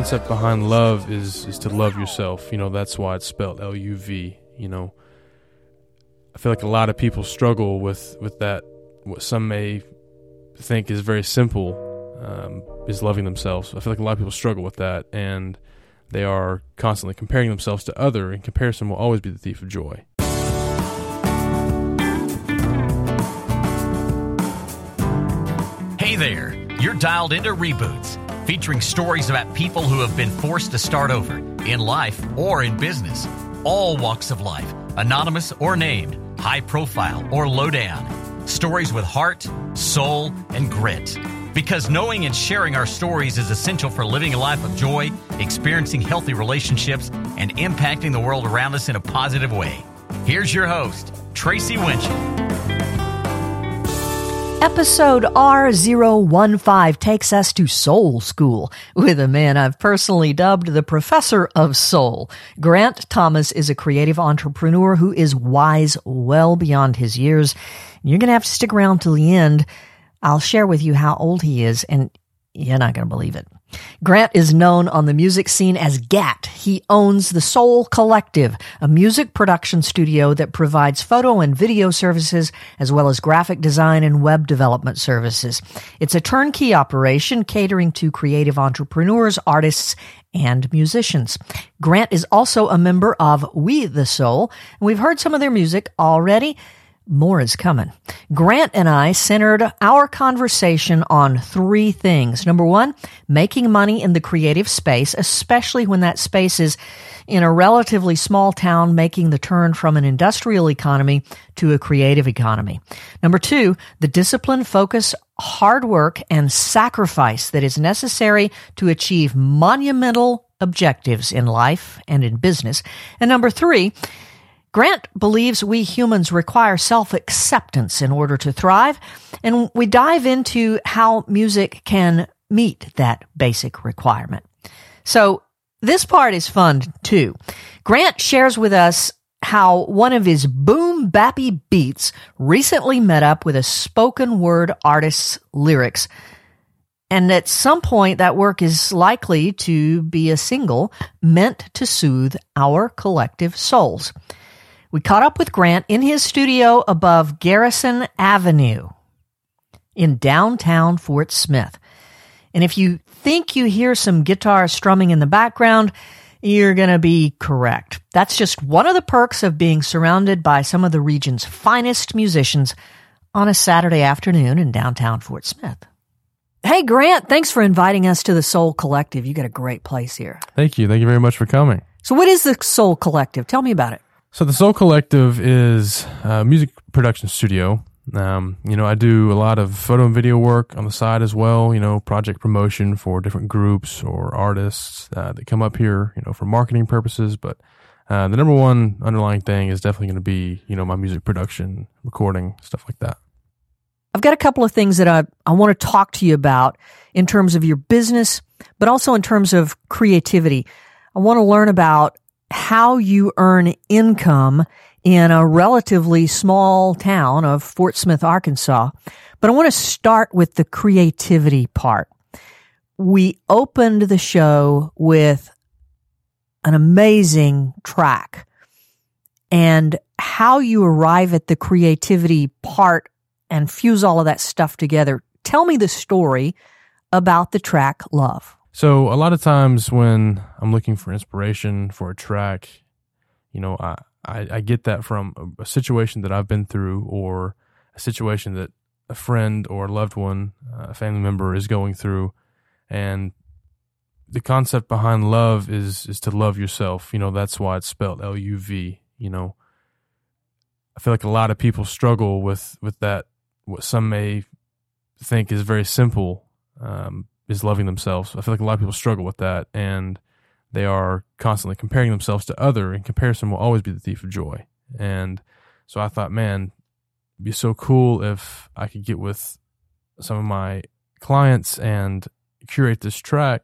concept behind love is is to love yourself. You know, that's why it's spelled L U V. You know, I feel like a lot of people struggle with with that. What some may think is very simple um, is loving themselves. I feel like a lot of people struggle with that, and they are constantly comparing themselves to other, and comparison will always be the thief of joy. Hey there, you're dialed into Reboots, featuring stories about people who have been forced to start over in life or in business. All walks of life, anonymous or named, high profile or low down. Stories with heart, soul, and grit. Because knowing and sharing our stories is essential for living a life of joy, experiencing healthy relationships, and impacting the world around us in a positive way. Here's your host, Tracy Winchell. Episode R015 takes us to Soul School with a man I've personally dubbed the Professor of Soul. Grant Thomas is a creative entrepreneur who is wise well beyond his years. You're going to have to stick around till the end. I'll share with you how old he is, and you're not going to believe it. Grant is known on the music scene as GAT. He owns the Soul Collective, a music production studio that provides photo and video services as well as graphic design and web development services. It's a turnkey operation catering to creative entrepreneurs, artists, and musicians. Grant is also a member of We the Soul, and we've heard some of their music already. More is coming. Grant and I centered our conversation on three things. Number one, making money in the creative space, especially when that space is in a relatively small town making the turn from an industrial economy to a creative economy. Number two, the discipline, focus, hard work, and sacrifice that is necessary to achieve monumental objectives in life and in business. And number three, Grant believes we humans require self acceptance in order to thrive, and we dive into how music can meet that basic requirement. So, this part is fun too. Grant shares with us how one of his boom bappy beats recently met up with a spoken word artist's lyrics. And at some point, that work is likely to be a single meant to soothe our collective souls. We caught up with Grant in his studio above Garrison Avenue in downtown Fort Smith. And if you think you hear some guitar strumming in the background, you're going to be correct. That's just one of the perks of being surrounded by some of the region's finest musicians on a Saturday afternoon in downtown Fort Smith. Hey, Grant, thanks for inviting us to the Soul Collective. You got a great place here. Thank you. Thank you very much for coming. So, what is the Soul Collective? Tell me about it. So the Soul Collective is a music production studio. Um, you know, I do a lot of photo and video work on the side as well. You know, project promotion for different groups or artists uh, that come up here. You know, for marketing purposes. But uh, the number one underlying thing is definitely going to be you know my music production, recording, stuff like that. I've got a couple of things that I I want to talk to you about in terms of your business, but also in terms of creativity. I want to learn about how you earn income in a relatively small town of Fort Smith, Arkansas. But I want to start with the creativity part. We opened the show with an amazing track and how you arrive at the creativity part and fuse all of that stuff together. Tell me the story about the track Love. So a lot of times when I'm looking for inspiration for a track, you know, I, I, I get that from a, a, situation that I've been through or a situation that a friend or a loved one, uh, a family member is going through. And the concept behind love is, is to love yourself. You know, that's why it's spelled L U V, you know. I feel like a lot of people struggle with, with that, what some may think is very simple. Um, is loving themselves. I feel like a lot of people struggle with that and they are constantly comparing themselves to other and comparison will always be the thief of joy. And so I thought, man, it'd be so cool if I could get with some of my clients and curate this track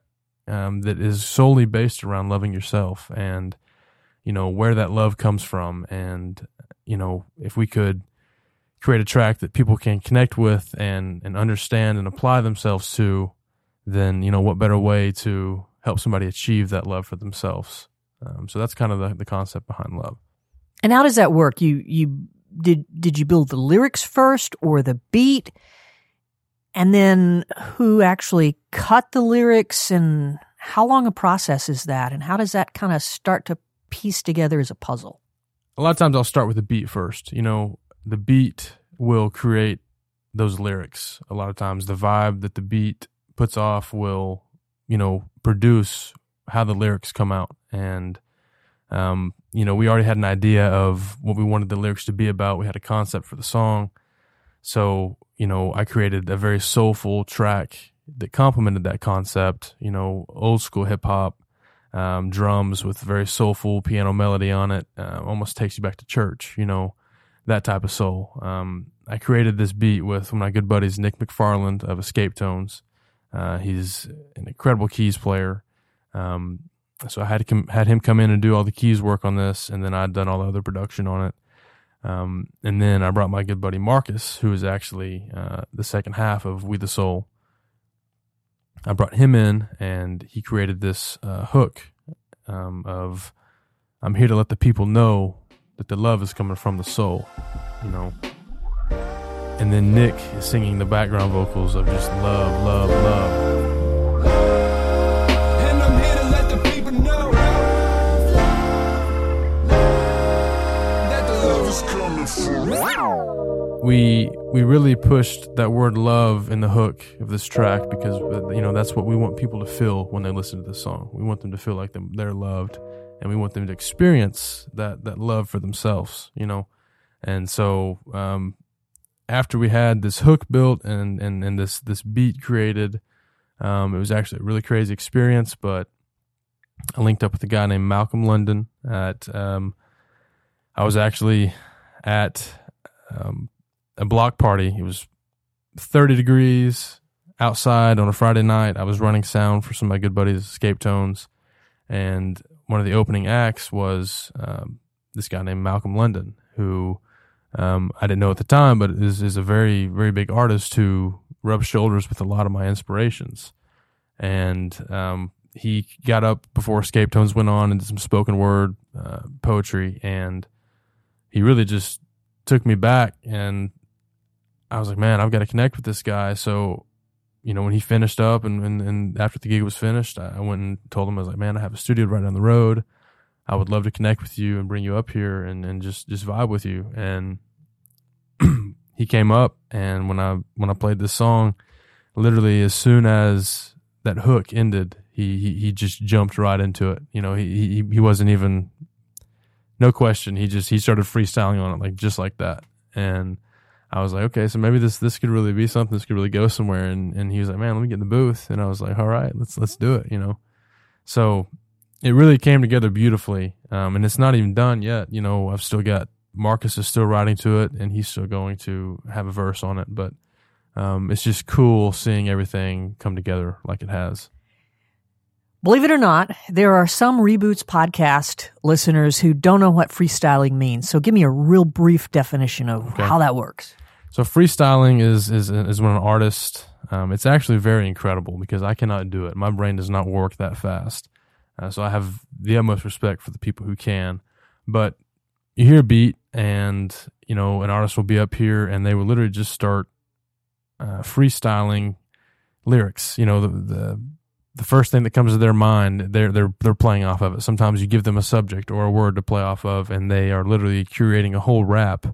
um, that is solely based around loving yourself and you know where that love comes from and you know if we could create a track that people can connect with and and understand and apply themselves to then you know what better way to help somebody achieve that love for themselves. Um, so that's kind of the, the concept behind love. And how does that work? You you did did you build the lyrics first or the beat? And then who actually cut the lyrics and how long a process is that? And how does that kind of start to piece together as a puzzle? A lot of times I'll start with the beat first. You know, the beat will create those lyrics. A lot of times the vibe that the beat puts off will, you know, produce how the lyrics come out. And, um, you know, we already had an idea of what we wanted the lyrics to be about. We had a concept for the song. So, you know, I created a very soulful track that complemented that concept, you know, old school hip hop, um, drums with very soulful piano melody on it, uh, almost takes you back to church, you know, that type of soul. Um, I created this beat with one of my good buddies, Nick McFarland of Escape Tones. Uh, he's an incredible keys player. Um, so I had to com- had him come in and do all the keys work on this, and then I'd done all the other production on it. Um, and then I brought my good buddy Marcus, who is actually uh, the second half of We the Soul. I brought him in, and he created this uh, hook um, of "I'm here to let the people know that the love is coming from the soul," you know. And then Nick is singing the background vocals of just love, love, love. And I'm here to let the people know that the love is coming from we we really pushed that word love in the hook of this track because you know that's what we want people to feel when they listen to this song. We want them to feel like they're loved, and we want them to experience that that love for themselves. You know, and so um, after we had this hook built and and and this this beat created, um, it was actually a really crazy experience. But I linked up with a guy named Malcolm London at um, I was actually at um, a block party. It was 30 degrees outside on a Friday night. I was running sound for some of my good buddies, Escape Tones, and one of the opening acts was um, this guy named Malcolm London, who um, I didn't know at the time, but is is a very very big artist who rubs shoulders with a lot of my inspirations, and um, he got up before Escape Tones went on and did some spoken word uh, poetry, and he really just took me back and I was like, man, I've got to connect with this guy. So, you know, when he finished up and, and, and after the gig was finished, I went and told him, I was like, man, I have a studio right down the road. I would love to connect with you and bring you up here and, and just, just vibe with you. And he came up and when I, when I played this song, literally as soon as that hook ended, he, he, he just jumped right into it. You know, he, he, he wasn't even, no question. He just, he started freestyling on it like, just like that. And, I was like, okay, so maybe this this could really be something. This could really go somewhere. And and he was like, man, let me get in the booth. And I was like, all right, let's let's do it. You know, so it really came together beautifully. Um, and it's not even done yet. You know, I've still got Marcus is still writing to it, and he's still going to have a verse on it. But um, it's just cool seeing everything come together like it has. Believe it or not, there are some Reboots podcast listeners who don't know what freestyling means. So give me a real brief definition of Okay. how that works. So freestyling is is is when an artist. Um, it's actually very incredible because I cannot do it. My brain does not work that fast. Uh, so I have the utmost respect for the people who can. But you hear a beat, and you know an artist will be up here, and they will literally just start uh, freestyling lyrics. You know the, the the first thing that comes to their mind, they're they're they're playing off of it. Sometimes you give them a subject or a word to play off of, and they are literally curating a whole rap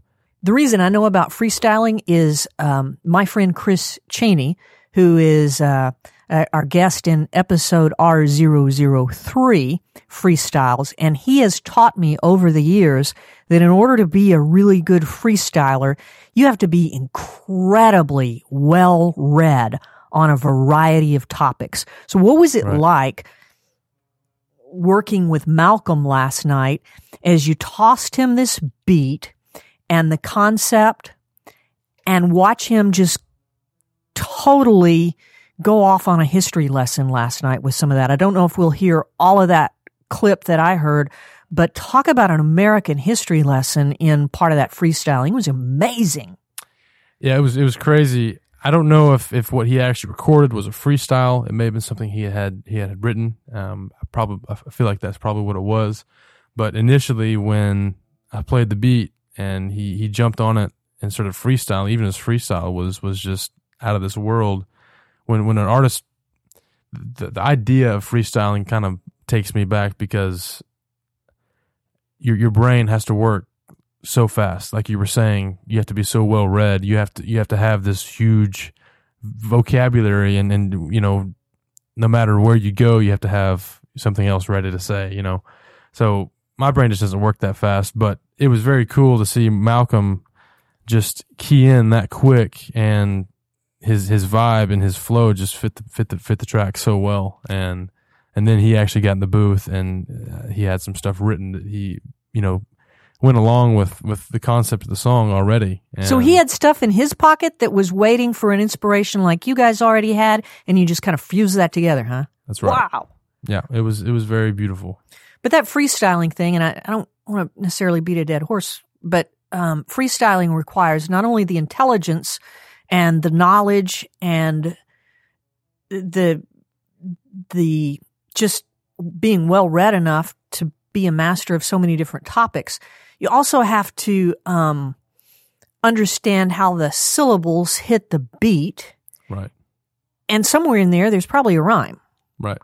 The reason I know about freestyling is um, my friend Chris Cheney, who is uh, uh, our guest in episode R003, Freestyles, and he has taught me over the years that in order to be a really good freestyler, you have to be incredibly well read on a variety of topics. So, what was it Right. like working with Malcolm last night as you tossed him this beat and the concept and watch him just totally go off on a history lesson last night with some of that. I don't know if we'll hear all of that clip that I heard, but talk about an American history lesson in part of that freestyling. It was amazing. Yeah, it was it was crazy. I don't know if, if what he actually recorded was a freestyle. It may have been something he had he had written. Um, I probably I feel like that's probably what it was. But initially, when I played the beat and he he jumped on it and started freestyling, even his freestyle was was just out of this world. When when an artist, the, the idea of freestyling kind of takes me back because your your brain has to work so fast. Like you were saying, you have to be so well read. You have to you have to have this huge vocabulary, and and you know, no matter where you go, you have to have something else ready to say. You know, so my brain just doesn't work that fast. But it was very cool to see Malcolm just key in that quick, and his his vibe and his flow just fit the, fit the fit the track so well, and and then he actually got in the booth and uh, he had some stuff written that he you know went along with with the concept of the song already. So he had stuff in his pocket that was waiting for an inspiration like you guys already had, and you just kind of fused that together, huh? that's right. Wow. Yeah, it was it was very beautiful. But that freestyling thing, and I, I don't want to necessarily beat a dead horse, but um, freestyling requires not only the intelligence and the knowledge and the the just being well read enough to be a master of so many different topics. You also have to um, understand how the syllables hit the beat, Right. and somewhere in there, there's probably a rhyme. Right.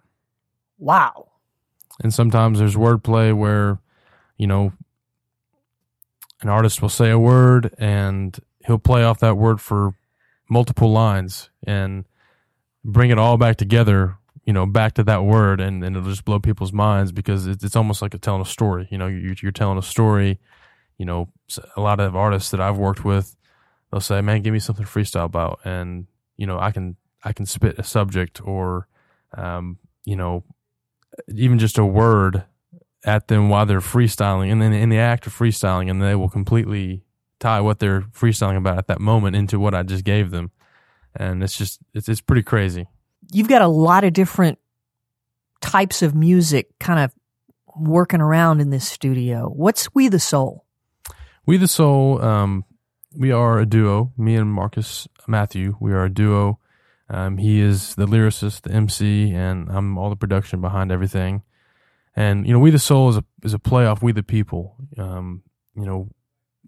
Wow. And sometimes there's wordplay where, you know, an artist will say a word and he'll play off that word for multiple lines and bring it all back together, you know, back to that word and, and it'll just blow people's minds because it's, it's almost like a telling a story. You know, you're, you're telling a story. You know, a lot of artists that I've worked with, they'll say, man, give me something freestyle about. And, you know, I can, I can spit a subject or, um, you know, even just a word at them while they're freestyling and then in the act of freestyling and they will completely tie what they're freestyling about at that moment into what I just gave them. And it's just it's it's pretty crazy. you've got a lot of different types of music kind of working around in this studio. What's We the Soul? We the Soul, um, we are a duo. Me and Marcus Matthew, we are a duo. Um, he is the lyricist, the MC, and I'm all the production behind everything. And you know, We the Soul is a is a play off We the People. Um, you know,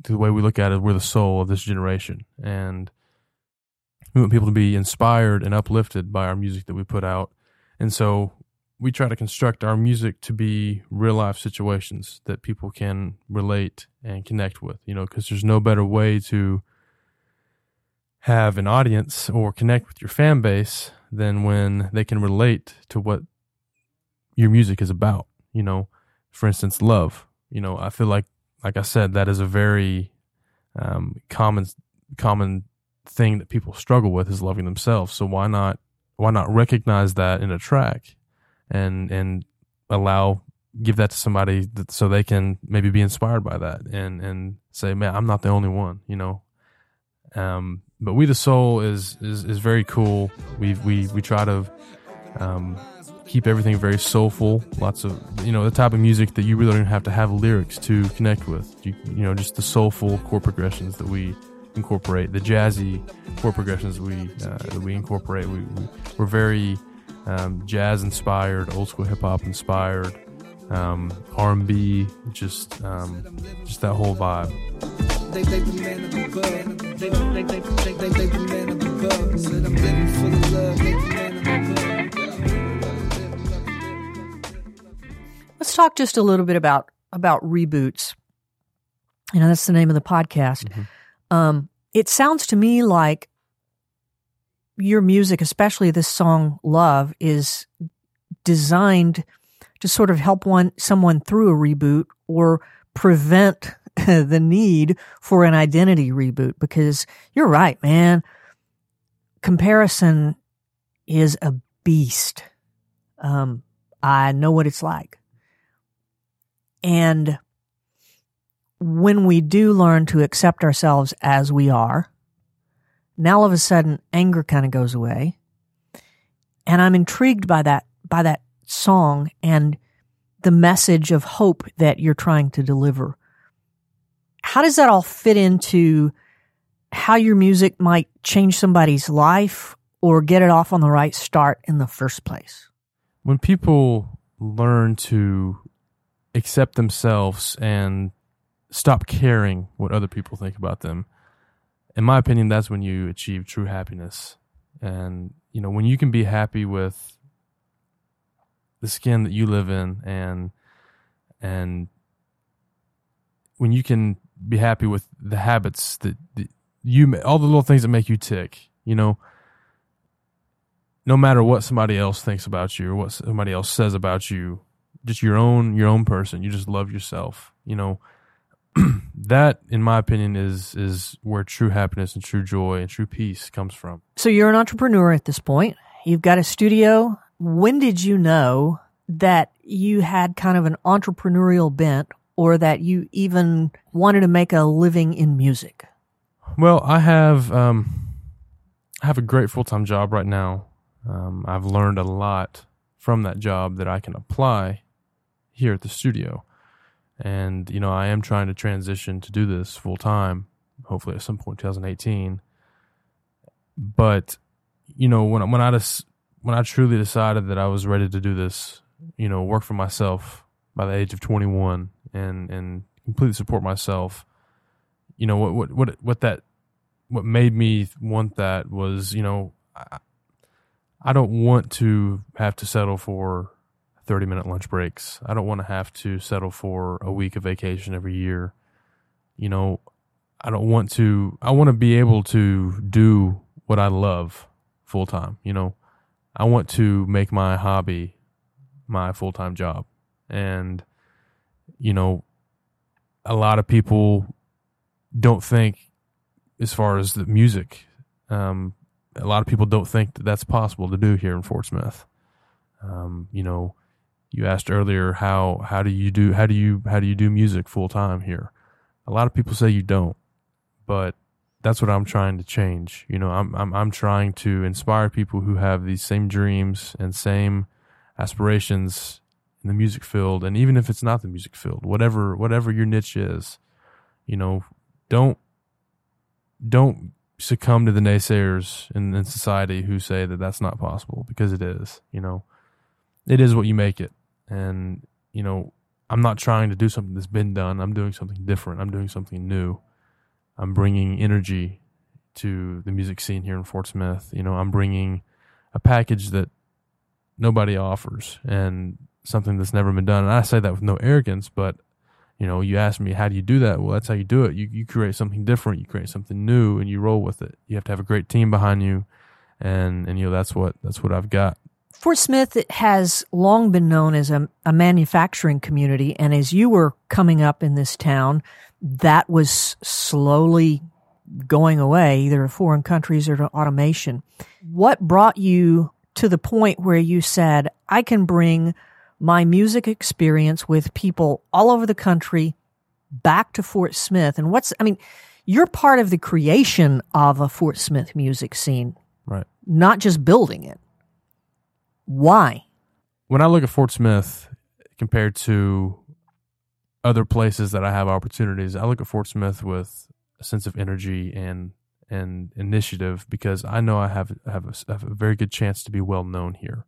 the way we look at it, we're the soul of this generation, and we want people to be inspired and uplifted by our music that we put out. And so we try to construct our music to be real life situations that people can relate and connect with, you know, because there's no better way to have an audience or connect with your fan base than when they can relate to what your music is about, you know. For instance, love. You know, I feel like, like I said, that is a very um, common, common thing that people struggle with is loving themselves. So why not, why not recognize that in a track and and allow give that to somebody that, so they can maybe be inspired by that and and say man i'm not the only one you know um but we the soul is is is very cool we we we try to um keep everything very soulful lots of you know the type of music that you really don't have to have lyrics to connect with you, you know just the soulful chord progressions that we incorporate the jazzy chord progressions we uh, that we incorporate we, we we're very um, jazz inspired, old school hip hop inspired, um, R and B, just um, just that whole vibe. They, they. They, they, they, they, they, they. They the Let's talk just a little bit about about reboots. You know, that's the name of the podcast. Um, it sounds to me like your music, especially this song "Love," is designed to sort of help one someone through a reboot or prevent the need for an identity reboot. Because you're right, man. Comparison is a beast. Um, I know what it's like. And when we do learn to accept ourselves as we are, now all of a sudden anger kind of goes away. And I'm intrigued by that, by that song and the message of hope that you're trying to deliver. How does that all fit into how your music might change somebody's life or get it off on the right start in the first place? When people learn to accept themselves and stop caring what other people think about them, in my opinion, that's when you achieve true happiness. And, you know, when you can be happy with the skin that you live in and, and when you can be happy with the habits that, that you, all the little things that make you tick, you know, no matter what somebody else thinks about you or what somebody else says about you, just your own, your own person, you just love yourself, you know, that, in my opinion, is is where true happiness and true joy and true peace comes from. So you're an entrepreneur at this point. You've got a studio. When did you know that you had kind of an entrepreneurial bent or that you even wanted to make a living in music? Well, I have um, I have a great full time job right now. Um, I've learned a lot from that job that I can apply here at the studio and you know I am trying to transition to do this full time, hopefully at some point 2018. But you know when when I just when I truly decided that I was ready to do this, you know, work for myself by the age of 21 and and completely support myself, you know what what what what that what made me want that was you know I, I don't want to have to settle for 30 minute lunch breaks. I don't want to have to settle for a week of vacation every year. You know, I don't want to, I want to be able to do what I love full time. You know, I want to make my hobby my full time job. And, you know, a lot of people don't think, as far as the music, um, a lot of people don't think that that's possible to do here in Fort Smith. Um, you know, you asked earlier how how do you do how do you how do you do music full time here? A lot of people say you don't, but that's what I'm trying to change. You know, I'm I'm I'm trying to inspire people who have these same dreams and same aspirations in the music field and even if it's not the music field, whatever whatever your niche is, you know, don't don't succumb to the naysayers in, in society who say that that's not possible because it is, you know. It is what you make it and you know i'm not trying to do something that's been done. I'm doing something different. I'm doing something new. I'm bringing energy to the music scene here in fort smith. You know i'm bringing a package that nobody offers and something that's never been done. And i say that with no arrogance but you know you ask me how do you do that? Well that's how you do it. You, you create something different. You create something new and you roll with it. You have to have a great team behind you. And and you know that's what that's what i've got Fort Smith has long been known as a, a, manufacturing community, and as you were coming up in this town, that was slowly going away, either to foreign countries or to automation. What brought you to the point where you said, I can bring my music experience with people all over the country back to Fort Smith? And what's, I mean, you're part of the creation of a Fort Smith music scene, right? Not just building it. Why? When I look at Fort Smith compared to other places that I have opportunities, I look at Fort Smith with a sense of energy and and initiative because I know I have have a, have a very good chance to be well known here.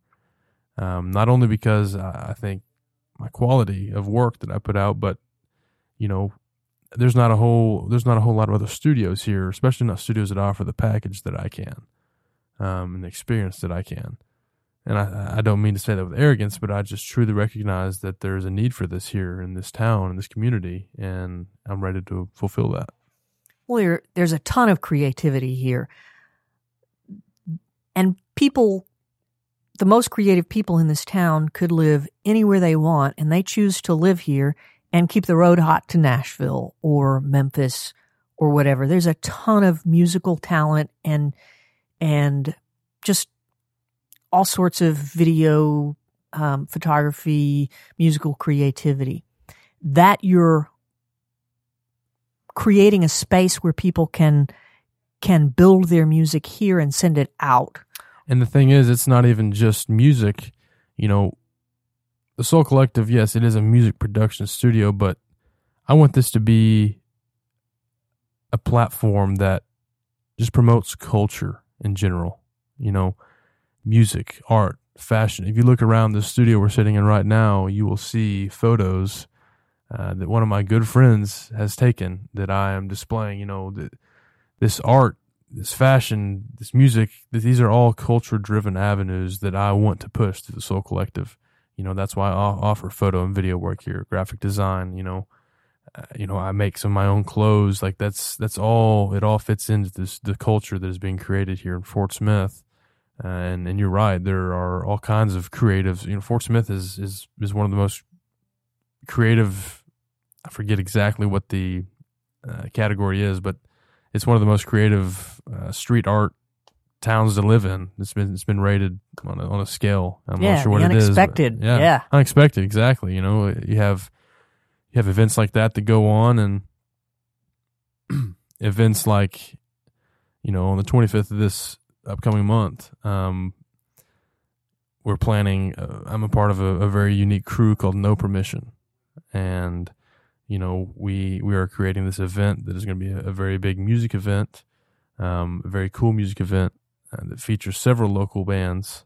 Um, not only because I think my quality of work that I put out, but you know, there's not a whole there's not a whole lot of other studios here, especially not studios that offer the package that I can, um, and the experience that I can and I, I don't mean to say that with arrogance, but I just truly recognize that there's a need for this here in this town, in this community, and I'm ready to fulfill that. Well, there's a ton of creativity here. And people, the most creative people in this town could live anywhere they want, and they choose to live here and keep the road hot to Nashville or Memphis or whatever. There's a ton of musical talent and, and just all sorts of video, um, photography, musical creativity. That you're creating a space where people can can build their music here and send it out. And the thing is, it's not even just music. You know, the Soul Collective, yes, it is a music production studio, but I want this to be a platform that just promotes culture in general. You know, music, art, fashion. If you look around the studio we're sitting in right now, you will see photos uh, that one of my good friends has taken that I am displaying. You know, that this art, this fashion, this music, these are all culture driven avenues that I want to push to the Soul Collective. You know, that's why I offer photo and video work here, graphic design, you know, uh, you know, I make some of my own clothes. Like that's, that's all, it all fits into this, the culture that is being created here in Fort Smith. Uh, and, and you're right. There are all kinds of creatives. You know, Fort Smith is, is, is one of the most creative. I forget exactly what the uh, category is, but it's one of the most creative uh, street art towns to live in. It's been it's been rated on a, on a scale. I'm yeah, not sure what it is. unexpected. yeah, yeah. unexpected. Exactly. You know, you have you have events like that that go on, and events like you know on the 25th of this upcoming month. Um, we're planning. Uh, I'm a part of a, a very unique crew called No Permission, and you know we we are creating this event that is going to be a, a very big music event, um, a very cool music event uh, that features several local bands.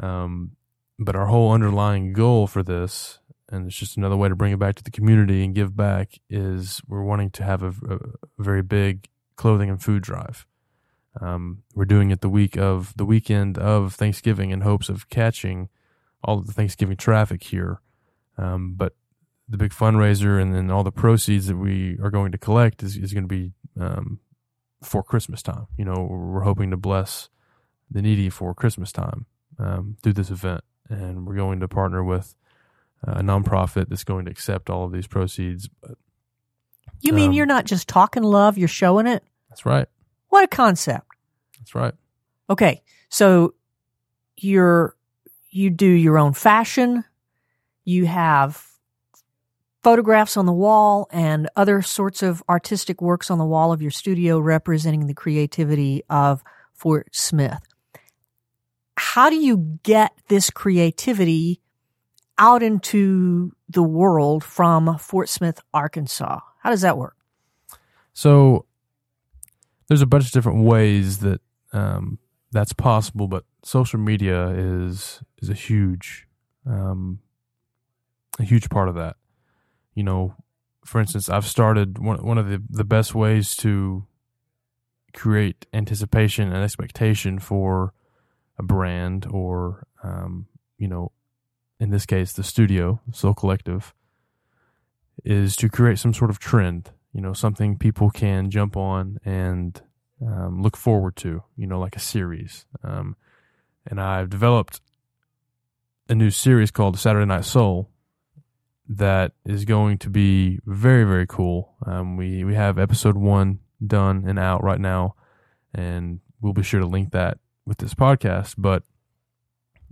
Um, but our whole underlying goal for this, and it's just another way to bring it back to the community and give back, is we're wanting to have a, a very big clothing and food drive. Um, we're doing it the week of the weekend of Thanksgiving in hopes of catching all of the Thanksgiving traffic here. Um, but the big fundraiser and then all the proceeds that we are going to collect is, is going to be um, for Christmas time. You know, we're hoping to bless the needy for Christmas time um, through this event, and we're going to partner with a nonprofit that's going to accept all of these proceeds. But You mean Um, you're not just talking love, you're showing it? that's right. What a concept. That's right. Okay. So you're you do your own fashion, you have photographs on the wall and other sorts of artistic works on the wall of your studio representing the creativity of Fort Smith. How do you get this creativity out into the world from Fort Smith, Arkansas? How does that work? So there's a bunch of different ways that um, that's possible, but social media is is a huge um, a huge part of that. You know, for instance, I've started one one of the the best ways to create anticipation and expectation for a brand or um, you know, in this case, the studio, Soul Collective, is to create some sort of trend. You know, something people can jump on and um, look forward to. You know, like a series. Um, and I've developed a new series called Saturday Night Soul that is going to be very very cool. Um, we we have episode one done and out right now, and we'll be sure to link that with this podcast. But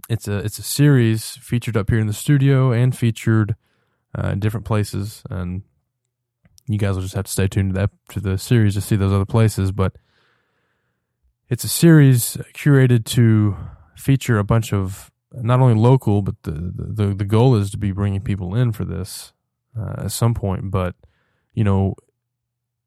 it's a it's a series featured up here in the studio and featured uh, in different places, and you guys will just have to stay tuned to that to the series to see those other places. But it's a series curated to feature a bunch of not only local, but the the the goal is to be bringing people in for this uh, at some point. But you know,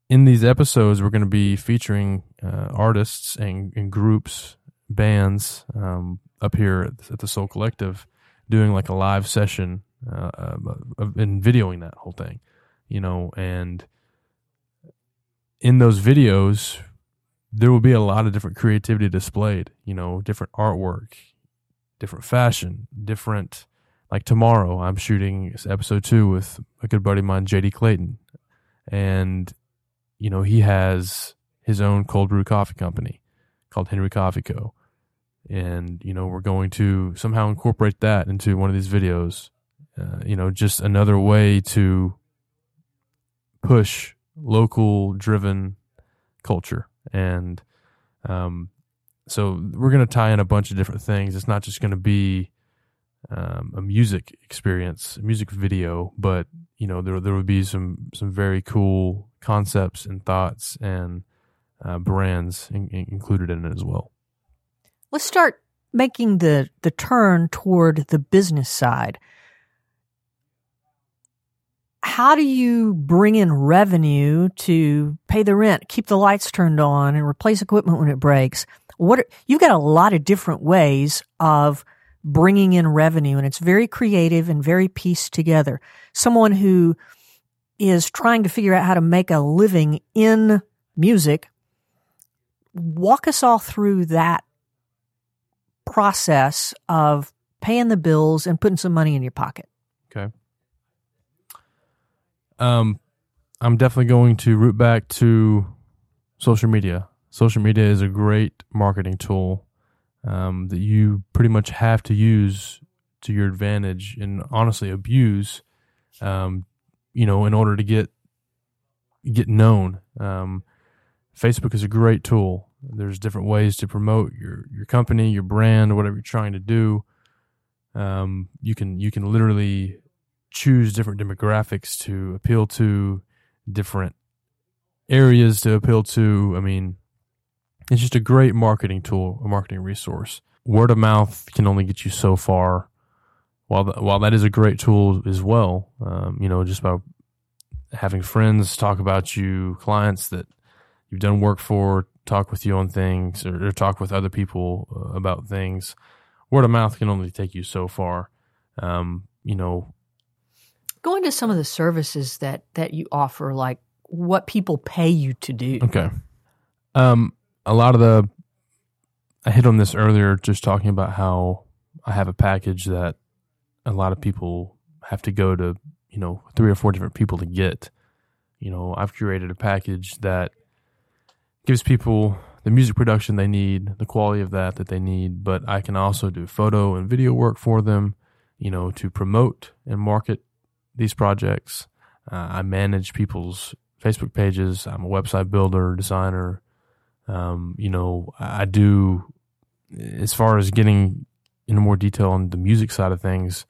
in these episodes, we're going to be featuring uh, artists and, and groups, bands um, up here at the, Soul Collective, doing like a live session uh, and videoing that whole thing. You know, and in those videos, there will be a lot of different creativity displayed. You know, different artwork, different fashion, different. Like tomorrow, I'm shooting episode two with a good buddy of mine, JD Clayton, and you know he has his own cold brew coffee company called Henry Coffee Co. And you know we're going to somehow incorporate that into one of these videos. Uh, you know, just another way to push local driven culture and um, so we're going to tie in a bunch of different things. It's not just going to be um, a music experience, a music video, but you know there there would be some some very cool concepts and thoughts and uh, brands in, in- included in it as well. Let's start making the the turn toward the business side. How do you bring in revenue to pay the rent, keep the lights turned on, and replace equipment when it breaks? What are, you've got a lot of different ways of bringing in revenue, and it's very creative and very pieced together. Someone who is trying to figure out how to make a living in music. Walk us all through that process of paying the bills and putting some money in your pocket. Okay. Um, I'm definitely going to root back to social media. Social media is a great marketing tool um, that you pretty much have to use to your advantage and honestly abuse, um, you know, in order to get get known. Um, Facebook is a great tool. There's different ways to promote your your company, your brand, whatever you're trying to do. Um, you can you can literally choose different demographics to appeal to, different areas to appeal to. I mean, it's just a great marketing tool, a marketing resource. Word of mouth can only get you so far. While the, while that is a great tool as well, um, you know, just by having friends talk about you, clients that you've done work for, talk with you on things, or, or talk with other people uh, about things. Word of mouth can only take you so far. Um, you know, Go into some of the services that that you offer, like what people pay you to do. Okay. Um, a lot of the, I hit on this earlier, just talking about how I have a package that a lot of people have to go to, you know, three or four different people to get. You know, I've curated a package that gives people the music production they need, the quality of that that they need, but I can also do photo and video work for them, you know, to promote and market these projects. Uh, I manage people's Facebook pages. I'm a website builder, designer. Um, you know, I do as far as getting into more detail on the music side of things.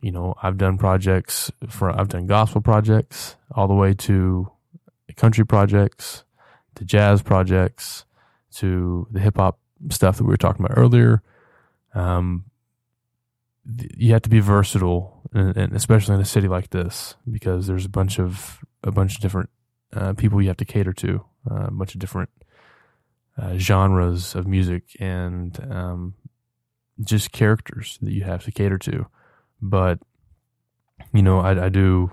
You know, I've done projects for I've done gospel projects all the way to country projects, to jazz projects, to the hip hop stuff that we were talking about earlier. Um, you have to be versatile, and, and, especially in a city like this, because there's a bunch of a bunch of different uh, people you have to cater to, uh, a bunch of different uh, genres of music, and um, just characters that you have to cater to. But you know, I, I do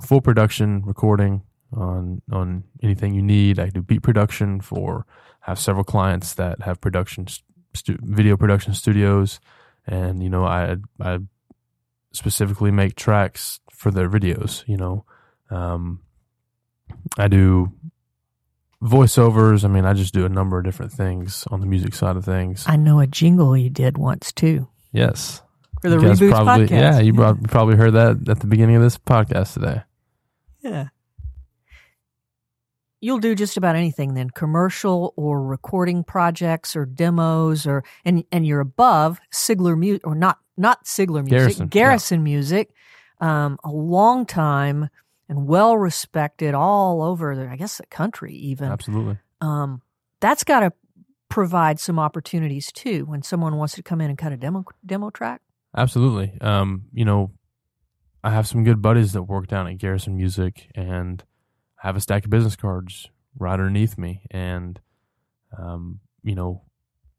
full production recording on on anything you need. I do beat production for have several clients that have production stu- video production studios and you know I I specifically make tracks for their videos. You know, um, I do voiceovers. I mean, I just do a number of different things on the music side of things. I know a jingle you did once too. Yes, for the You guys Reboots probably, podcast. Yeah, you prob- probably heard that at the beginning of this podcast today. Yeah. You'll do just about anything then, commercial or recording projects or demos or and and you're above Sigler music or not not Sigler music, Garrison, Garrison music, um, a long time and well respected all over the, I guess the country even. Absolutely. Um, that's got to provide some opportunities too when someone wants to come in and cut a demo demo track. Absolutely. Um, you know, I have some good buddies that work down at Garrison Music and have a stack of business cards right underneath me. And, um, you know,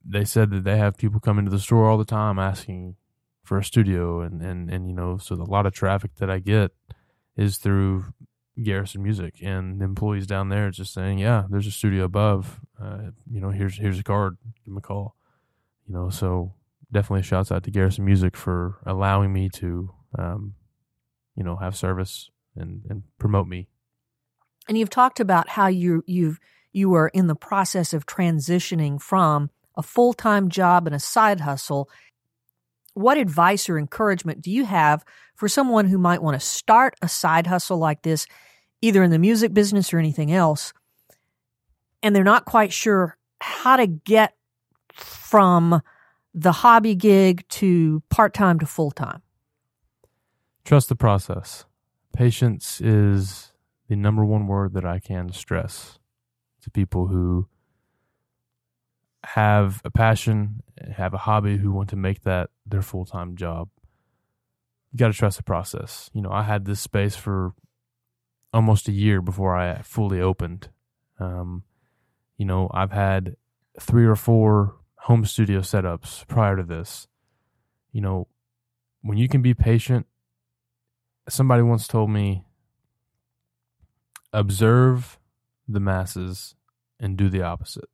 they said that they have people come into the store all the time asking for a studio. And, and, and, you know, so a lot of traffic that I get is through Garrison Music and the employees down there just saying, yeah, there's a studio above. Uh, you know, here's, here's a card. Give them a call. You know, so definitely shouts out to Garrison Music for allowing me to, um, you know, have service and, and promote me. And you've talked about how you you've you are in the process of transitioning from a full time job and a side hustle. What advice or encouragement do you have for someone who might want to start a side hustle like this, either in the music business or anything else, and they're not quite sure how to get from the hobby gig to part time to full time? Trust the process. Patience is the number one word that I can stress to people who have a passion, have a hobby, who want to make that their full time job. You got to trust the process. You know, I had this space for almost a year before I fully opened. Um, you know, I've had three or four home studio setups prior to this. You know, when you can be patient, somebody once told me observe the masses and do the opposite.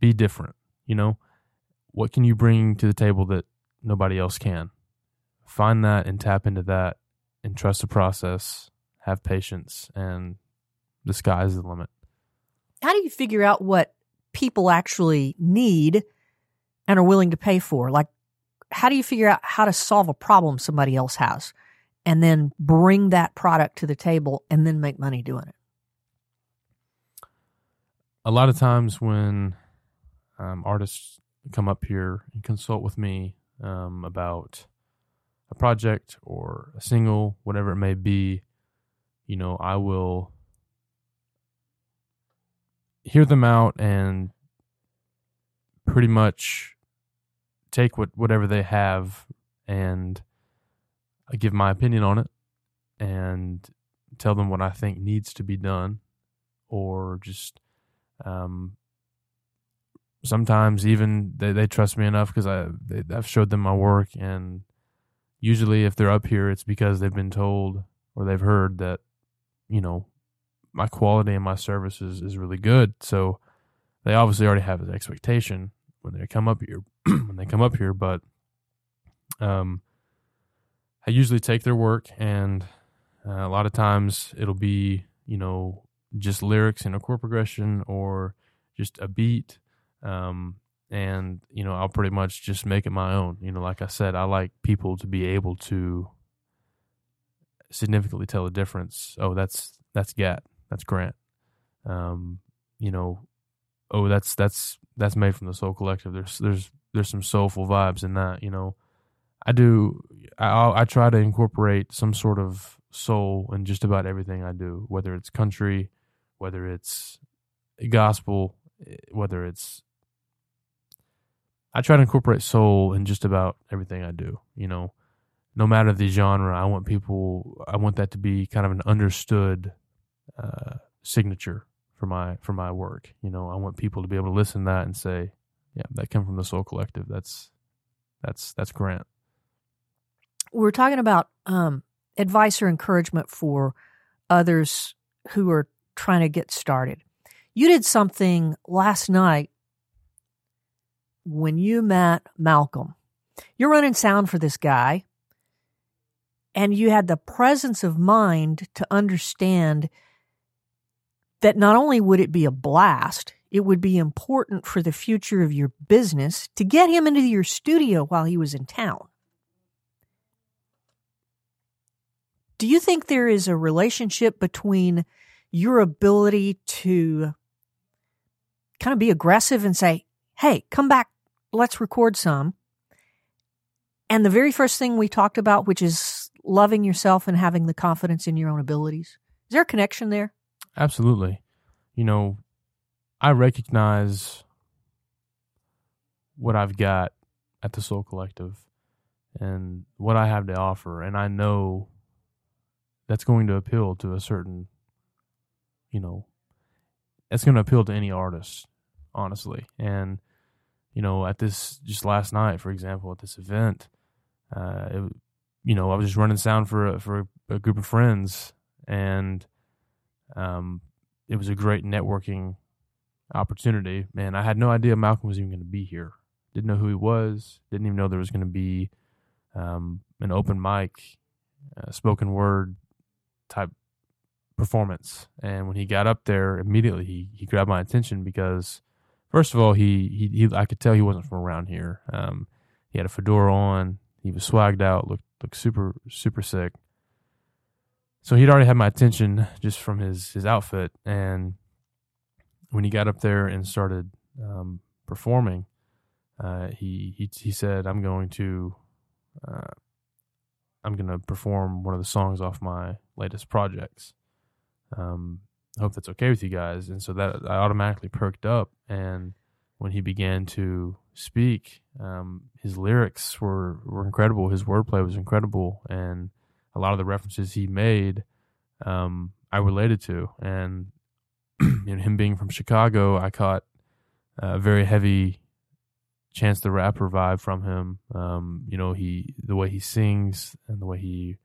Be different, you know? What can you bring to the table that nobody else can? Find that and tap into that and trust the process, have patience, and the sky is the limit. How do you figure out what people actually need and are willing to pay for? Like, how do you figure out how to solve a problem somebody else has and then bring that product to the table and then make money doing it? A lot of times when um, artists come up here and consult with me um, about a project or a single, whatever it may be, you know, I will hear them out and pretty much take what whatever they have and I give my opinion on it and tell them what I think needs to be done or just um, sometimes even they, they trust me enough because I they, I've showed them my work and usually if they're up here it's because they've been told or they've heard that you know my quality and my services is, is really good. So they obviously already have an expectation when they come up here when they come up here but um I usually take their work and uh, a lot of times it'll be you know just lyrics and a chord progression or just a beat um, and you know I'll pretty much just make it my own. You know, like I said, I like people to be able to significantly tell the difference. Oh, that's that's Gat, that's Grant. Um, you know, oh that's that's that's made from the Soul Collective. There's there's there's some soulful vibes in that. You know, I do. I I try to incorporate some sort of soul in just about everything I do, whether it's country, whether it's gospel, eh, whether it's I try to incorporate soul in just about everything I do. You know, no matter the genre, I want people. I want that to be kind of an understood uh, signature for my for my work. You know, I want people to be able to listen to that and say, "Yeah, that came from the Soul Collective. That's that's that's Grant." We're talking about um, advice or encouragement for others who are trying to get started. You did something last night when you met Malcolm, you're running sound for this guy, and you had the presence of mind to understand that not only would it be a blast, it would be important for the future of your business to get him into your studio while he was in town. Do you think there is a relationship between your ability to kind of be aggressive and say, hey, come back, let's record some. And the very first thing we talked about, which is loving yourself and having the confidence in your own abilities. Is there a connection there? Absolutely. You know, I recognize what I've got at the Soul Collective and what I have to offer. And I know that's going to appeal to a certain, you know, that's going to appeal to any artist honestly. And you know, at this just last night, for example, at this event, uh, it, you know, I was just running sound for a, for a, group of friends, and um, it was a great networking opportunity. Man, I had no idea Malcolm was even going to be here. Didn't know who he was. Didn't even know there was going to be um, an open mic, uh, spoken word type performance. And when he got up there, immediately he he grabbed my attention because First of all, he, he, he I could tell he wasn't from around here. Um, he had a fedora on. He was swagged out. looked looked super super sick. So he'd already had my attention just from his his outfit, and when he got up there and started um, performing, uh, he he he said, "I'm going to." Uh, I'm to perform one of the songs off my latest projects. Um, I hope that's okay with you guys. And so that I automatically perked up. And when he began to speak, um, his lyrics were, were incredible. His wordplay was incredible. And a lot of the references he made um, I related to, and you know, him being from Chicago, I caught a very heavy Chance the Rapper vibe from him. Um, you know, he the way he sings and the way he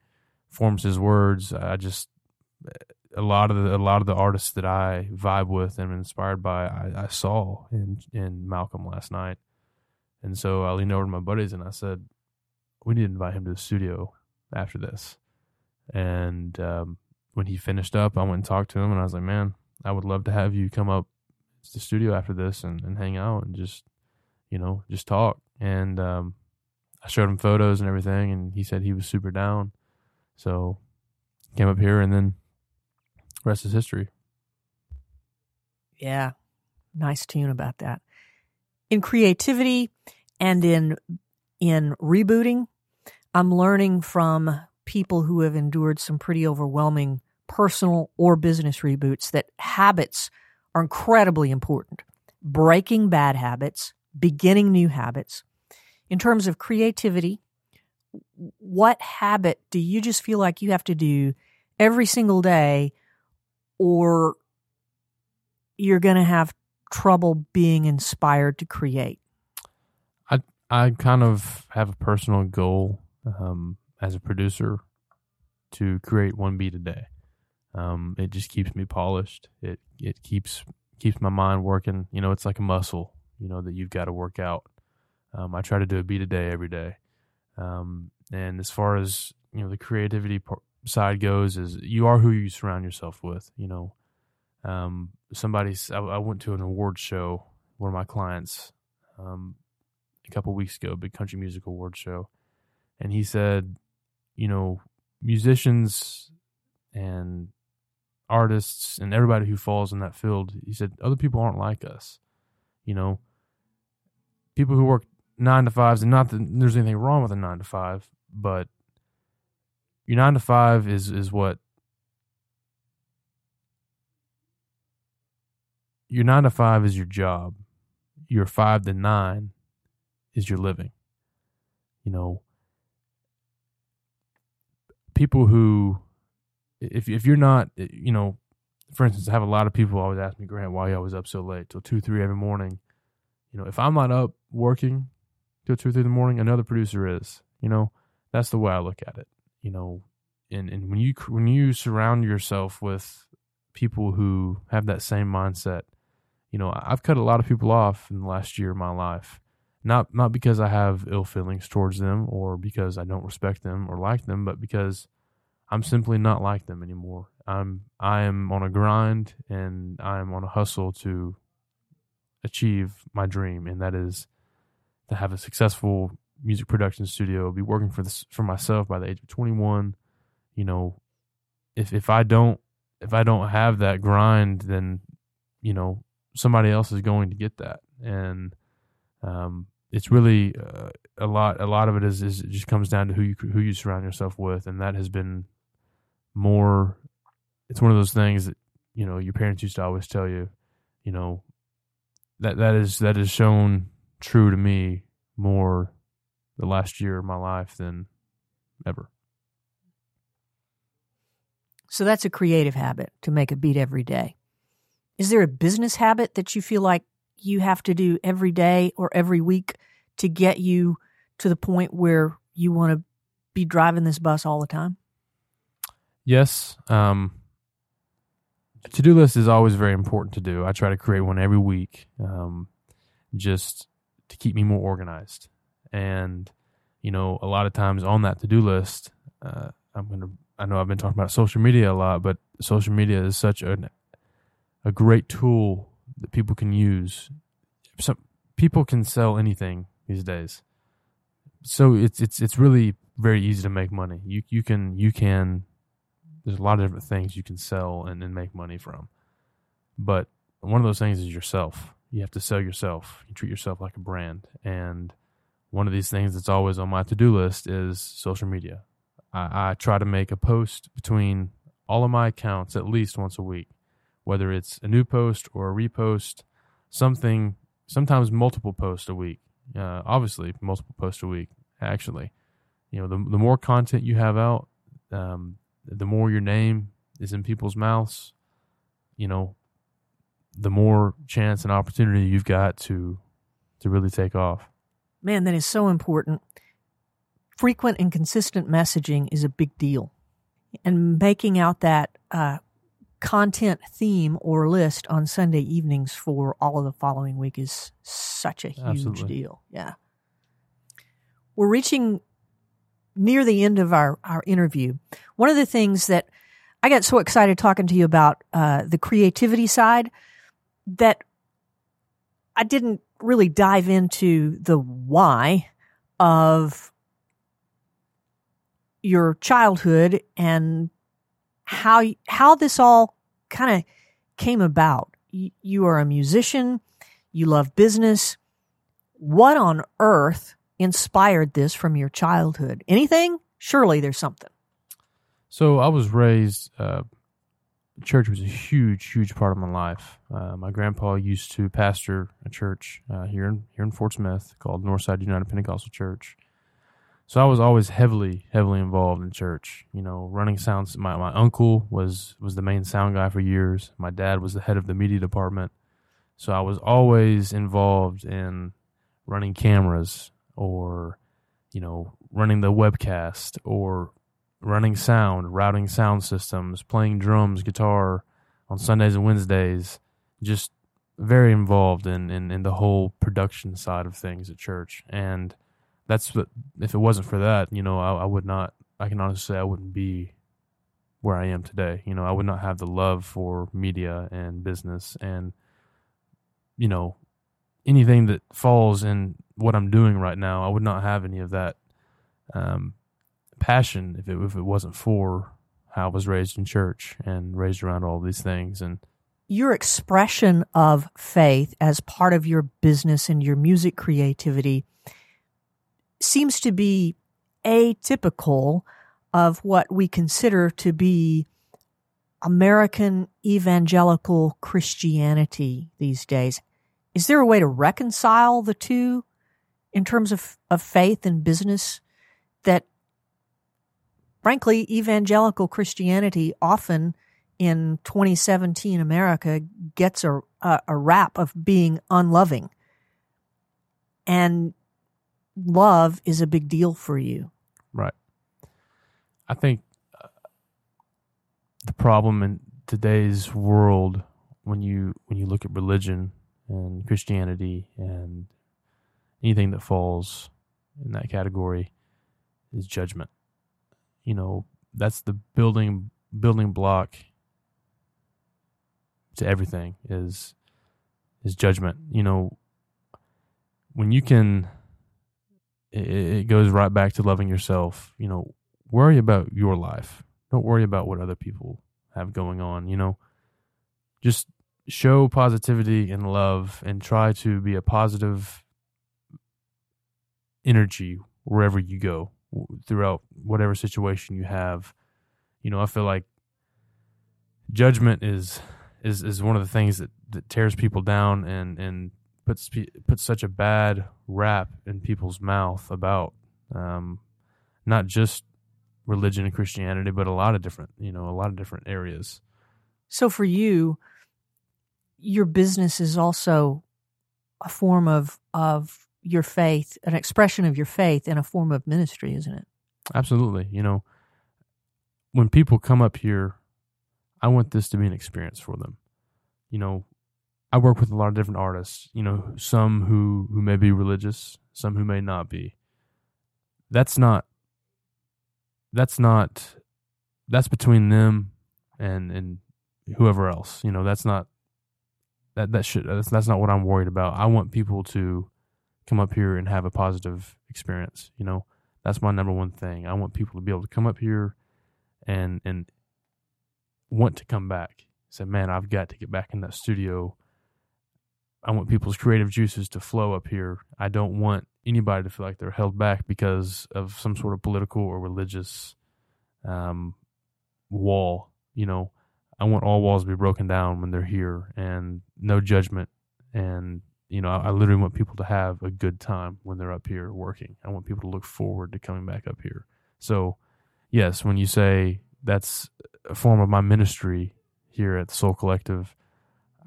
forms his words. I just a lot of the a lot of the artists that I vibe with and am inspired by, I, I saw in in Malcolm last night, and so I leaned over to my buddies and I said, "We need to invite him to the studio after this." And um, when he finished up, I went and talked to him, and I was like, "Man, I would love to have you come up to the studio after this and, and hang out and just, you know, just talk." And um, I showed him photos and everything, and he said he was super down. So came up here, and then rest is history. Yeah. Nice tune about that. In creativity and in in rebooting, I'm learning from people who have endured some pretty overwhelming personal or business reboots that habits are incredibly important. Breaking bad habits, beginning new habits. In terms of creativity, what habit do you just feel like you have to do every single day or you're going to have trouble being inspired to create? I I kind of have a personal goal um, as a producer to create one beat a day. Um, it just keeps me polished. It it keeps keeps my mind working. You know, it's like a muscle. You know that you've got to work out. Um, I try to do a beat a day every day. Um, and as far as you know, the creativity part, side goes is you are who you surround yourself with. You know, um, somebody's. I, I, went to an award show. One of my clients, um, a couple weeks ago, big country music award show, and he said, you know, musicians and artists and everybody who falls in that field, he said, other people aren't like us. You know, people who work nine to fives, and not that there's anything wrong with a nine to five, but your nine to five is is what your nine to five is your job. Your five to nine is your living. You know, people who, if if you're not, you know, for instance, I have a lot of people always ask me, Grant, why you always up so late till two, three every morning. You know, if I'm not up working till two, three in the morning, another producer is. You know, that's the way I look at it you know, and and when you when you surround yourself with people who have that same mindset, you know, I've cut a lot of people off in the last year of my life. Not not because I have ill feelings towards them or because I don't respect them or like them, but because I'm simply not like them anymore. I'm I am on a grind and I am on a hustle to achieve my dream, and that is to have a successful music production studio, be working for this for myself by the age of 21. You know, if if I don't if I don't have that grind, then you know somebody else is going to get that, and um, it's really uh, a lot. A lot of it is is it just comes down to who you who you surround yourself with, and that has been more. It's one of those things that you know your parents used to always tell you, you know, that that is that is shown true to me more the last year of my life than ever. So that's a creative habit to make a beat every day. Is there a business habit that you feel like you have to do every day or every week to get you to the point where you want to be driving this bus all the time? Yes. Um, to do list is always very important to do. I try to create one every week, um, just to keep me more organized. And, you know, a lot of times on that to do list, uh, I'm to, I know I've been talking about social media a lot, but social media is such a, a great tool that people can use. Some people can sell anything these days. So it's, it's, it's really very easy to make money. You, you can, you can, there's a lot of different things you can sell and, make money from. But one of those things is yourself. You have to sell yourself. You treat yourself like a brand. And, one of these things that's always on my to do list is social media. I, I, try to make a post between all of my accounts at least once a week, whether it's a new post or a repost, something, sometimes multiple posts a week. Uh, obviously, multiple posts a week, actually. You know, the, the more content you have out, um, the more your name is in people's mouths, you know, the more chance and opportunity you've got to to really take off. Man, that is so important. Frequent and consistent messaging is a big deal. And making out that uh, content theme or list on Sunday evenings for all of the following week is such a huge Absolutely. deal. Yeah. We're reaching near the end of our, our interview. One of the things that I got so excited talking to you about uh, the creativity side that I didn't really dive into the why of your childhood and how how this all kind of came about. You, you are a musician, you love business. What on earth inspired this from your childhood? Anything? Surely there's something. So I was raised. Uh, church was a huge, huge part of my life. Uh, my grandpa used to pastor a church uh, here in here in Fort Smith called Northside United Pentecostal Church. So I was always heavily, heavily involved in church. You know, running sounds. My my uncle was was the main sound guy for years. My dad was the head of the media department. So I was always involved in running cameras or, you know, running the webcast or running sound, routing sound systems, playing drums, guitar on Sundays and Wednesdays, just very involved in, in, in the whole production side of things at church. And that's what, if it wasn't for that, you know, I, I would not, I can honestly say I wouldn't be where I am today. You know, I would not have the love for media and business and, you know, anything that falls in what I'm doing right now. I would not have any of that. Um, passion if it if it wasn't for how I was raised in church and raised around all these things and your expression of faith as part of your business and your music creativity seems to be atypical of what we consider to be American evangelical Christianity these days. Is there a way to reconcile the two in terms of, of faith and business that frankly, evangelical Christianity often in 2017 America gets a, a, a rap of being unloving. And love is a big deal for you. right. I think uh, the problem in today's world when you when you look at religion and Christianity and anything that falls in that category is judgment. You know, that's the building building block to everything is is judgment. You know, when you can it, it goes right back to loving yourself. You know, worry about your life. Don't worry about what other people have going on, you know. Just show positivity and love and try to be a positive energy wherever you go throughout whatever situation you have. You know, I feel like judgment is is is one of the things that, that tears people down and and puts puts such a bad rap in people's mouth about um, not just religion and Christianity, but a lot of different you know a lot of different areas. So for you, your business is also a form of of your faith, an expression of your faith and a form of ministry, isn't it? Absolutely, you know, when people come up here, I want this to be an experience for them. You know, I work with a lot of different artists. You know, some who who may be religious, some who may not be. That's not. That's not. That's between them and and whoever else. You know, that's not. That that should that's that's not what I'm worried about. I want people to come up here and have a positive experience. You know, that's my number one thing. I want people to be able to come up here and and want to come back. Say, man, I've got to get back in that studio. I want people's creative juices to flow up here. I don't want anybody to feel like they're held back because of some sort of political or religious um, wall. You know, I want all walls to be broken down when they're here and no judgment. And, you know, I, I literally want people to have a good time when they're up here working. I want people to look forward to coming back up here. So, yes, when you say that's a form of my ministry here at the Soul Collective.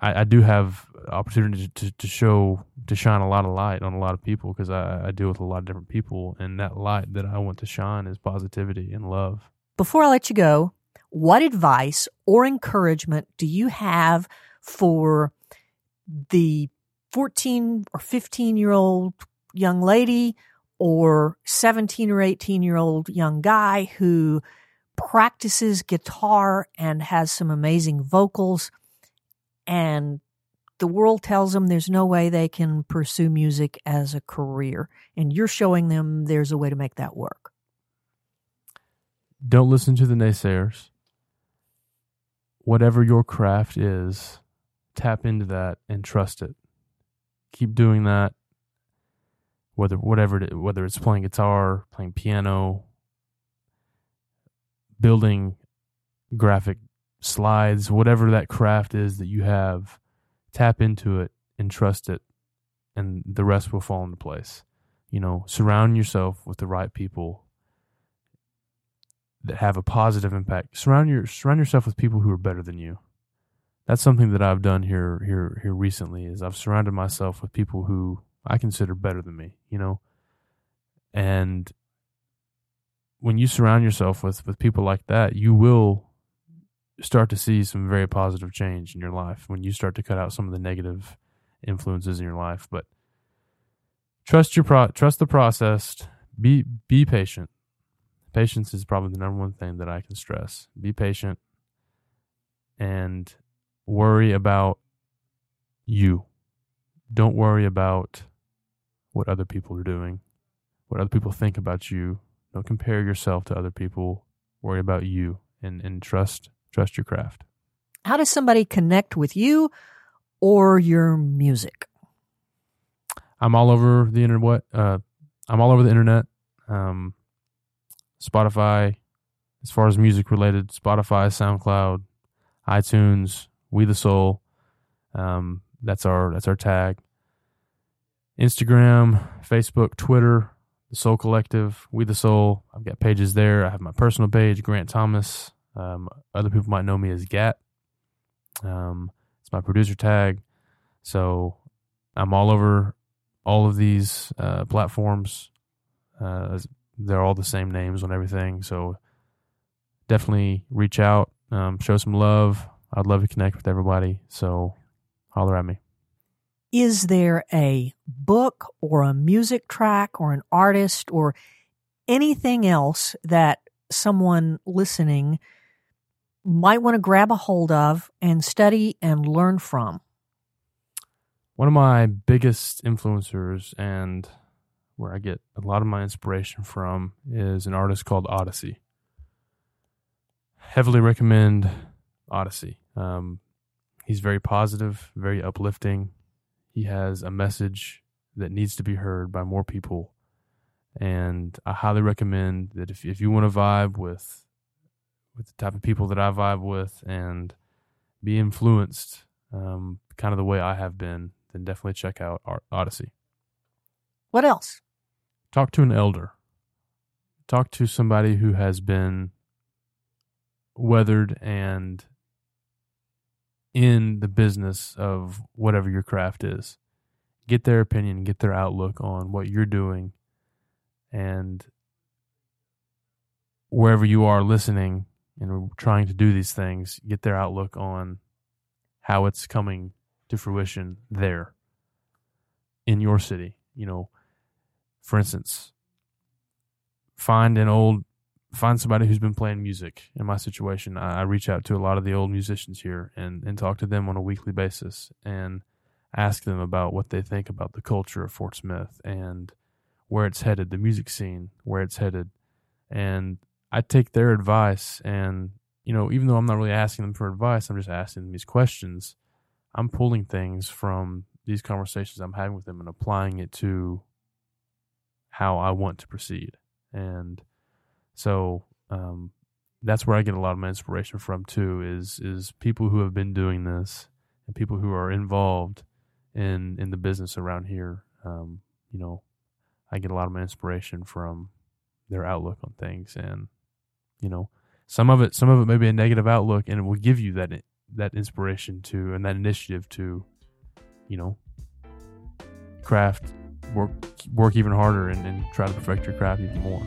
I, I do have opportunity to, to show to shine a lot of light on a lot of people because I, I deal with a lot of different people, and that light that I want to shine is positivity and love. Before I let you go, what advice or encouragement do you have for the 14 or 15 year old young lady or 17 or 18 year old young guy who practices guitar and has some amazing vocals and the world tells them there's no way they can pursue music as a career and you're showing them there's a way to make that work Don't listen to the naysayers. Whatever your craft is, tap into that and trust it. Keep doing that. Whether whatever it, whether it's playing guitar, playing piano, building graphic slides, whatever that craft is that you have, tap into it and trust it, and the rest will fall into place. You know, surround yourself with the right people that have a positive impact. Surround your surround yourself with people who are better than you. That's something that I've done here here here recently is I've surrounded myself with people who I consider better than me, you know. And when you surround yourself with with people like that, you will start to see some very positive change in your life when you start to cut out some of the negative influences in your life, but trust your pro- trust the process, be be patient patience is probably the number one thing that I can stress. Be patient and worry about you. Don't worry about what other people are doing, what other people think about you. Don't compare yourself to other people. Worry about you and, and trust trust your craft. how does somebody connect with you or your music I'm all over the internet. Uh, I'm all over the internet. Um, Spotify, as far as music related, Spotify, SoundCloud, iTunes, We the Soul. Um, that's our that's our tag. Instagram, Facebook, Twitter, the Soul Collective, We the Soul. I've got pages there. I have my personal page, Grant Thomas. Um, other people might know me as Gat. Um, it's my producer tag. So I'm all over all of these uh, platforms. Uh, they're all the same names on everything. So definitely reach out, um, show some love. I'd love to connect with everybody. So holler at me. is there a book or a music track or an artist or anything else that someone listening might want to grab a hold of and study and learn from? One of my biggest influencers and where I get a lot of my inspiration from is an artist called Odyssey. Heavily recommend Odyssey. Um, he's very positive, very uplifting. He has a message that needs to be heard by more people. And I highly recommend that if, if you want to vibe with with the type of people that I vibe with and be influenced um, kind of the way I have been, then definitely check out Odyssey. What else? Talk to an elder. Talk to somebody who has been weathered and in the business of whatever your craft is. Get their opinion, get their outlook on what you're doing, and wherever you are listening and trying to do these things, get their outlook on how it's coming to fruition there in your city. You know, for instance, find an old find somebody who's been playing music. In my situation I, I reach out to a lot of the old musicians here and, and talk to them on a weekly basis and ask them about what they think about the culture of fort smith and where it's headed the music scene where it's headed. And i take their advice and you know even though i'm not really asking them for advice i'm just asking them these questions i'm pulling things from these conversations i'm having with them and applying it to how i want to proceed and so um, that's where I get a lot of my inspiration from too. Is is people who have been doing this and people who are involved in in the business around here. Um, you know, I get a lot of my inspiration from their outlook on things, and you know, some of it some of it may be a negative outlook and it will give you that that inspiration to and that initiative to you know craft work work even harder and, and try to perfect your craft even more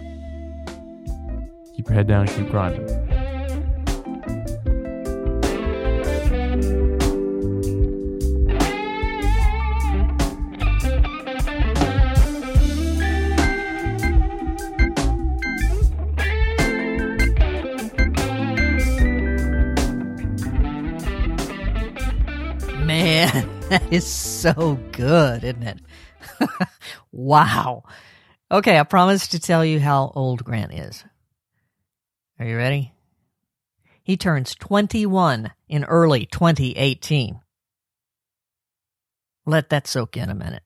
keep your head down and keep grinding Man, that is so good, isn't it? Wow. Okay, I promised to tell you how old Grant is. Are you ready? He turns 21 in early 2018. Let that soak in a minute.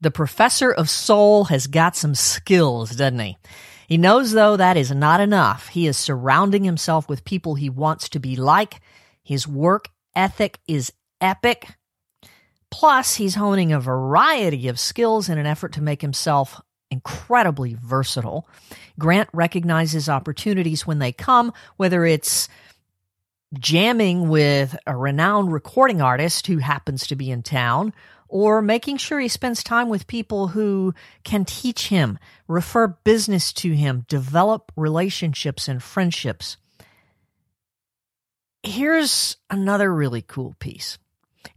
The professor of soul has got some skills, doesn't he? He knows, though, that is not enough. He is surrounding himself with people he wants to be like. His work ethic is epic. Plus, he's honing a variety of skills in an effort to make himself incredibly versatile. Grant recognizes opportunities when they come, whether it's jamming with a renowned recording artist who happens to be in town, or making sure he spends time with people who can teach him, refer business to him, develop relationships and friendships. Here's another really cool piece.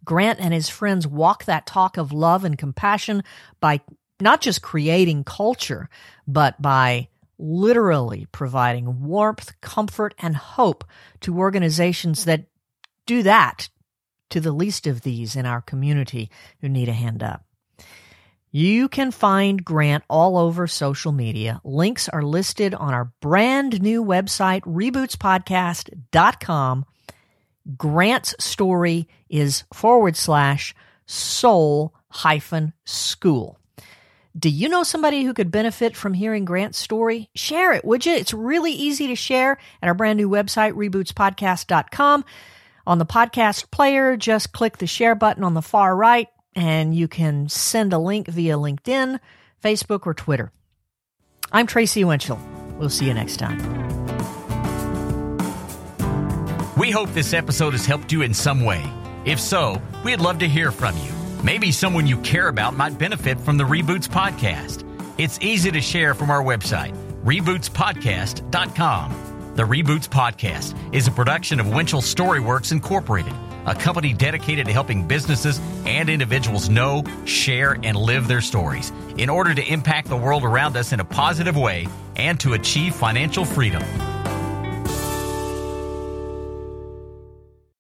Grant and his friends walk that talk of love and compassion by not just creating culture, but by literally providing warmth, comfort, and hope to organizations that do that to the least of these in our community who need a hand up. You can find Grant all over social media. Links are listed on our brand new website, rebootspodcast.com Grant's story is forward slash soul hyphen school. Do you know somebody who could benefit from hearing Grant's story? Share it, would you? It's really easy to share at our brand new website, rebootspodcast.com. On the podcast player, just click the share button on the far right and you can send a link via LinkedIn, Facebook, or Twitter. I'm Tracy Winchell. We'll see you next time. We hope this episode has helped you in some way. If so, we'd love to hear from you. Maybe someone you care about might benefit from the Reboots podcast. It's easy to share from our website, rebootspodcast.com. The Reboots podcast is a production of Winchell Storyworks Incorporated, a company dedicated to helping businesses and individuals know, share, and live their stories in order to impact the world around us in a positive way and to achieve financial freedom.